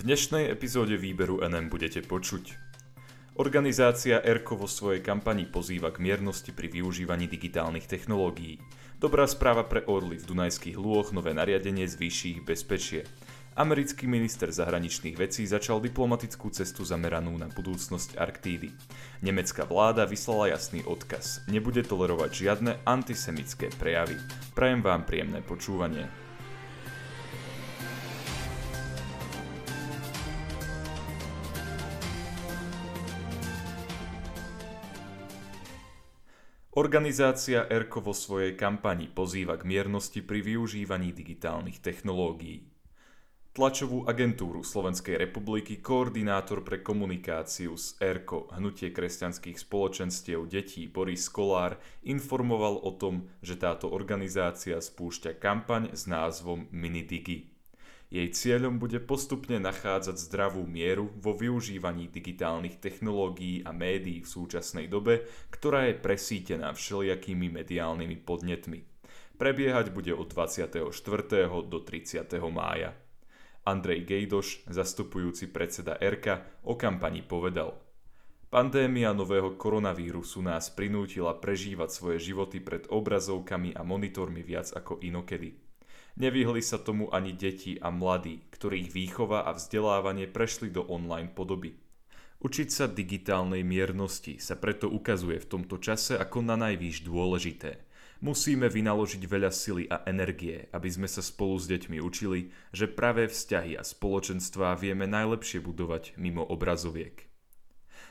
V dnešnej epizóde výberu NM budete počuť. Organizácia ERKO vo svojej kampani pozýva k miernosti pri využívaní digitálnych technológií. Dobrá správa pre Orly v Dunajských lúhoch nové nariadenie zvýši ich bezpečie. Americký minister zahraničných vecí začal diplomatickú cestu zameranú na budúcnosť Arktídy. Nemecká vláda vyslala jasný odkaz. Nebude tolerovať žiadne antisemické prejavy. Prajem vám príjemné počúvanie. Organizácia ERKO vo svojej kampani pozýva k miernosti pri využívaní digitálnych technológií. Tlačovú agentúru Slovenskej republiky koordinátor pre komunikáciu s ERKO Hnutie kresťanských spoločenstiev detí Boris Kolár informoval o tom, že táto organizácia spúšťa kampaň s názvom Minidigi. Jej cieľom bude postupne nachádzať zdravú mieru vo využívaní digitálnych technológií a médií v súčasnej dobe, ktorá je presítená všelijakými mediálnymi podnetmi. Prebiehať bude od 24. do 30. mája. Andrej Gejdoš, zastupujúci predseda RK, o kampani povedal Pandémia nového koronavírusu nás prinútila prežívať svoje životy pred obrazovkami a monitormi viac ako inokedy. Nevyhli sa tomu ani deti a mladí, ktorých výchova a vzdelávanie prešli do online podoby. Učiť sa digitálnej miernosti sa preto ukazuje v tomto čase ako na najvýš dôležité. Musíme vynaložiť veľa sily a energie, aby sme sa spolu s deťmi učili, že pravé vzťahy a spoločenstvá vieme najlepšie budovať mimo obrazoviek.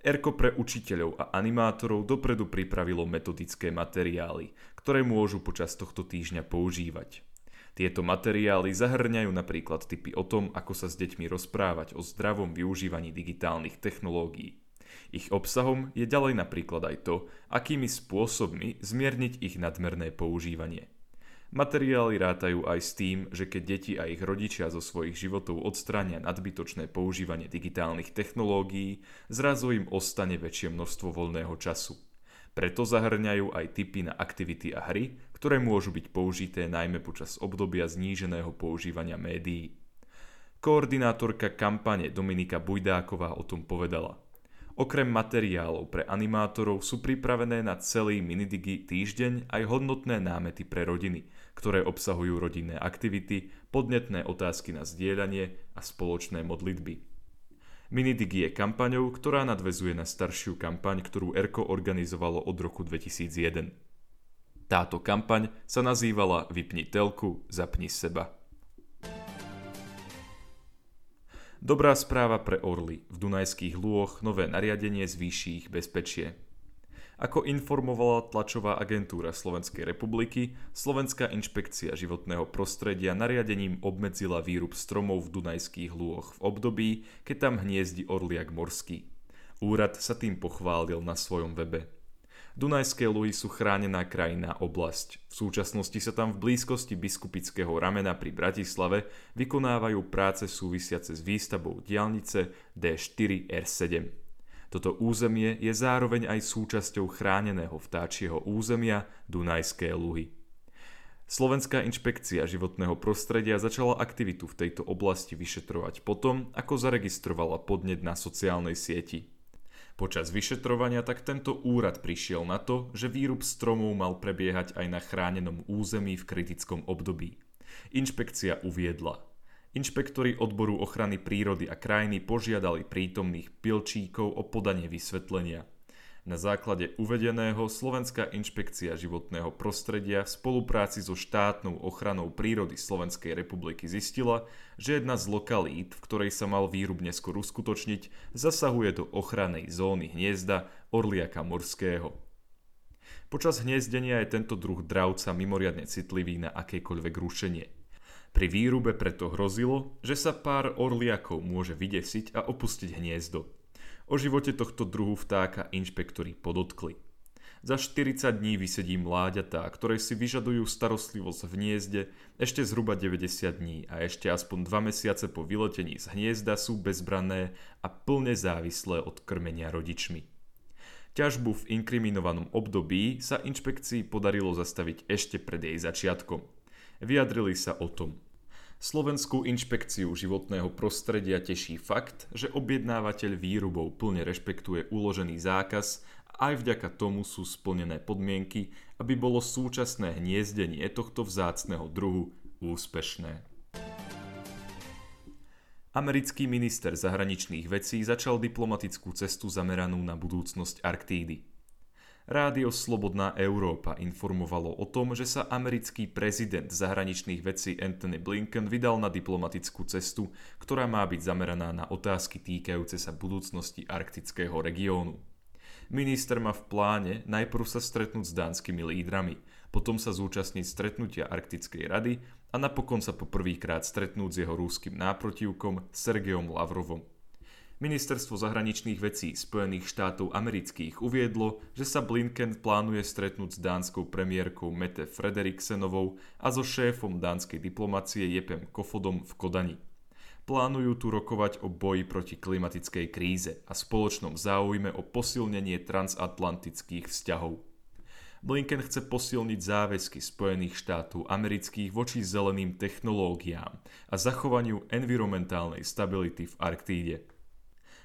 Erko pre učiteľov a animátorov dopredu pripravilo metodické materiály, ktoré môžu počas tohto týždňa používať. Tieto materiály zahrňajú napríklad tipy o tom, ako sa s deťmi rozprávať o zdravom využívaní digitálnych technológií. Ich obsahom je ďalej napríklad aj to, akými spôsobmi zmierniť ich nadmerné používanie. Materiály rátajú aj s tým, že keď deti a ich rodičia zo svojich životov odstránia nadbytočné používanie digitálnych technológií, zrazu im ostane väčšie množstvo voľného času. Preto zahrňajú aj tipy na aktivity a hry, ktoré môžu byť použité najmä počas obdobia zníženého používania médií. Koordinátorka kampane Dominika Bujdáková o tom povedala. Okrem materiálov pre animátorov sú pripravené na celý Minidigi týždeň aj hodnotné námety pre rodiny, ktoré obsahujú rodinné aktivity, podnetné otázky na zdieľanie a spoločné modlitby. Minidigi je kampaňou, ktorá nadvezuje na staršiu kampaň, ktorú ERKO organizovalo od roku 2001. Táto kampaň sa nazývala Vypni telku, zapni seba. Dobrá správa pre Orly. V Dunajských lúhoch nové nariadenie zvýši ich bezpečie. Ako informovala tlačová agentúra Slovenskej republiky, Slovenská inšpekcia životného prostredia nariadením obmedzila výrub stromov v Dunajských lúhoch v období, keď tam hniezdi orliak morský. Úrad sa tým pochválil na svojom webe. Dunajské luhy sú chránená krajinná oblasť. V súčasnosti sa tam v blízkosti biskupického ramena pri Bratislave vykonávajú práce súvisiace s výstavbou diálnice D4 R7. Toto územie je zároveň aj súčasťou chráneného vtáčieho územia Dunajské luhy. Slovenská inšpekcia životného prostredia začala aktivitu v tejto oblasti vyšetrovať potom, ako zaregistrovala podnet na sociálnej sieti. Počas vyšetrovania tak tento úrad prišiel na to, že výrub stromov mal prebiehať aj na chránenom území v kritickom období. Inšpekcia uviedla. Inšpektori odboru ochrany prírody a krajiny požiadali prítomných pilčíkov o podanie vysvetlenia – na základe uvedeného Slovenská inšpekcia životného prostredia v spolupráci so štátnou ochranou prírody Slovenskej republiky zistila, že jedna z lokalít, v ktorej sa mal výrub neskôr uskutočniť, zasahuje do ochrannej zóny hniezda orliaka morského. Počas hniezdenia je tento druh dravca mimoriadne citlivý na akékoľvek rušenie. Pri výrube preto hrozilo, že sa pár orliakov môže vydesiť a opustiť hniezdo. O živote tohto druhu vtáka inšpektori podotkli. Za 40 dní vysedí mláďatá, ktoré si vyžadujú starostlivosť v hniezde ešte zhruba 90 dní a ešte aspoň 2 mesiace po vyletení z hniezda sú bezbranné a plne závislé od krmenia rodičmi. Ťažbu v inkriminovanom období sa inšpekcii podarilo zastaviť ešte pred jej začiatkom. Vyjadrili sa o tom. Slovenskú inšpekciu životného prostredia teší fakt, že objednávateľ výrubov plne rešpektuje uložený zákaz a aj vďaka tomu sú splnené podmienky, aby bolo súčasné hniezdenie tohto vzácného druhu úspešné. Americký minister zahraničných vecí začal diplomatickú cestu zameranú na budúcnosť Arktídy. Rádio Slobodná Európa informovalo o tom, že sa americký prezident zahraničných vecí Anthony Blinken vydal na diplomatickú cestu, ktorá má byť zameraná na otázky týkajúce sa budúcnosti arktického regiónu. Minister má v pláne najprv sa stretnúť s dánskymi lídrami, potom sa zúčastniť stretnutia Arktickej rady a napokon sa poprvýkrát stretnúť s jeho rúským náprotivkom Sergejom Lavrovom. Ministerstvo zahraničných vecí Spojených štátov amerických uviedlo, že sa Blinken plánuje stretnúť s dánskou premiérkou Mette Frederiksenovou a so šéfom dánskej diplomacie Jepem Kofodom v Kodani. Plánujú tu rokovať o boji proti klimatickej kríze a spoločnom záujme o posilnenie transatlantických vzťahov. Blinken chce posilniť záväzky Spojených štátov amerických voči zeleným technológiám a zachovaniu environmentálnej stability v Arktíde.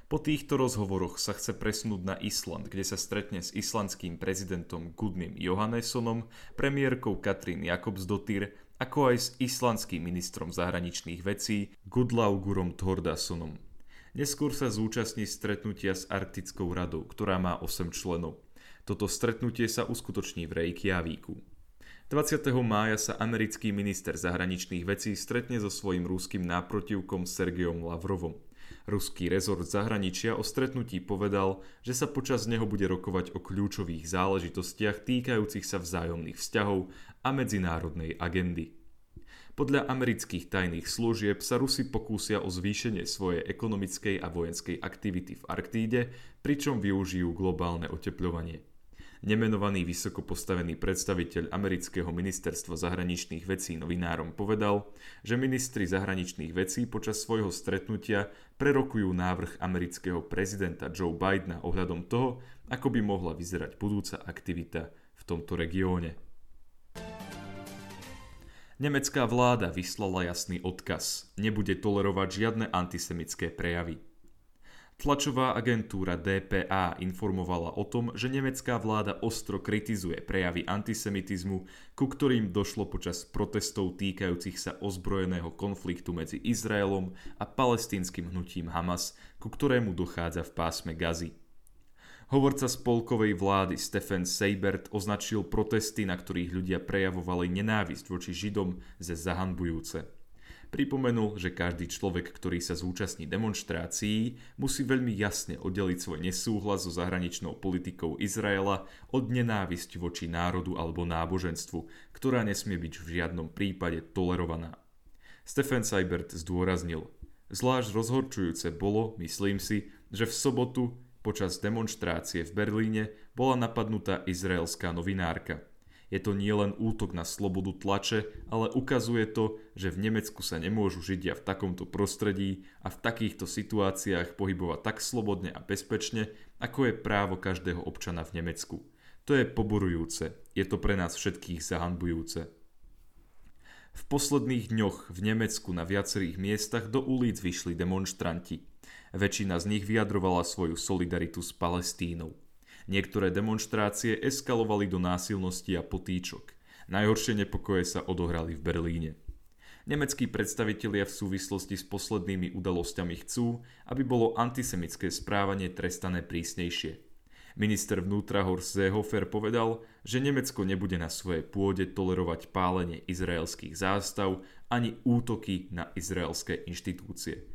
Po týchto rozhovoroch sa chce presunúť na Island, kde sa stretne s islandským prezidentom Gudnim Johannessonom, premiérkou Katrín Jakobsdottir, ako aj s islandským ministrom zahraničných vecí Gudlaugurom Thordasonom. Neskôr sa zúčastní stretnutia s Arktickou radou, ktorá má 8 členov. Toto stretnutie sa uskutoční v Reykjavíku. 20. mája sa americký minister zahraničných vecí stretne so svojím rúským náprotivkom Sergejom Lavrovom. Ruský rezort zahraničia o stretnutí povedal, že sa počas neho bude rokovať o kľúčových záležitostiach týkajúcich sa vzájomných vzťahov a medzinárodnej agendy. Podľa amerických tajných služieb sa Rusi pokúsia o zvýšenie svojej ekonomickej a vojenskej aktivity v Arktíde, pričom využijú globálne otepľovanie. Nemenovaný vysoko postavený predstaviteľ amerického ministerstva zahraničných vecí novinárom povedal, že ministri zahraničných vecí počas svojho stretnutia prerokujú návrh amerického prezidenta Joe Bidena ohľadom toho, ako by mohla vyzerať budúca aktivita v tomto regióne. Nemecká vláda vyslala jasný odkaz. Nebude tolerovať žiadne antisemické prejavy. Tlačová agentúra DPA informovala o tom, že nemecká vláda ostro kritizuje prejavy antisemitizmu, ku ktorým došlo počas protestov týkajúcich sa ozbrojeného konfliktu medzi Izraelom a palestínskym hnutím Hamas, ku ktorému dochádza v pásme Gazy. Hovorca spolkovej vlády Stefan Seibert označil protesty, na ktorých ľudia prejavovali nenávisť voči Židom, ze zahanbujúce. Pripomenul, že každý človek, ktorý sa zúčastní demonstrácií, musí veľmi jasne oddeliť svoj nesúhlas so zahraničnou politikou Izraela od nenávisť voči národu alebo náboženstvu, ktorá nesmie byť v žiadnom prípade tolerovaná. Stefan Seibert zdôraznil, zvlášť rozhorčujúce bolo, myslím si, že v sobotu počas demonstrácie v Berlíne bola napadnutá izraelská novinárka – je to nielen útok na slobodu tlače, ale ukazuje to, že v Nemecku sa nemôžu Židia v takomto prostredí a v takýchto situáciách pohybovať tak slobodne a bezpečne, ako je právo každého občana v Nemecku. To je poborujúce, je to pre nás všetkých zahanbujúce. V posledných dňoch v Nemecku na viacerých miestach do ulic vyšli demonstranti. Väčšina z nich vyjadrovala svoju solidaritu s Palestínou. Niektoré demonstrácie eskalovali do násilnosti a potýčok. Najhoršie nepokoje sa odohrali v Berlíne. Nemeckí predstavitelia v súvislosti s poslednými udalosťami chcú, aby bolo antisemické správanie trestané prísnejšie. Minister vnútra Horst Seehofer povedal, že Nemecko nebude na svojej pôde tolerovať pálenie izraelských zástav ani útoky na izraelské inštitúcie.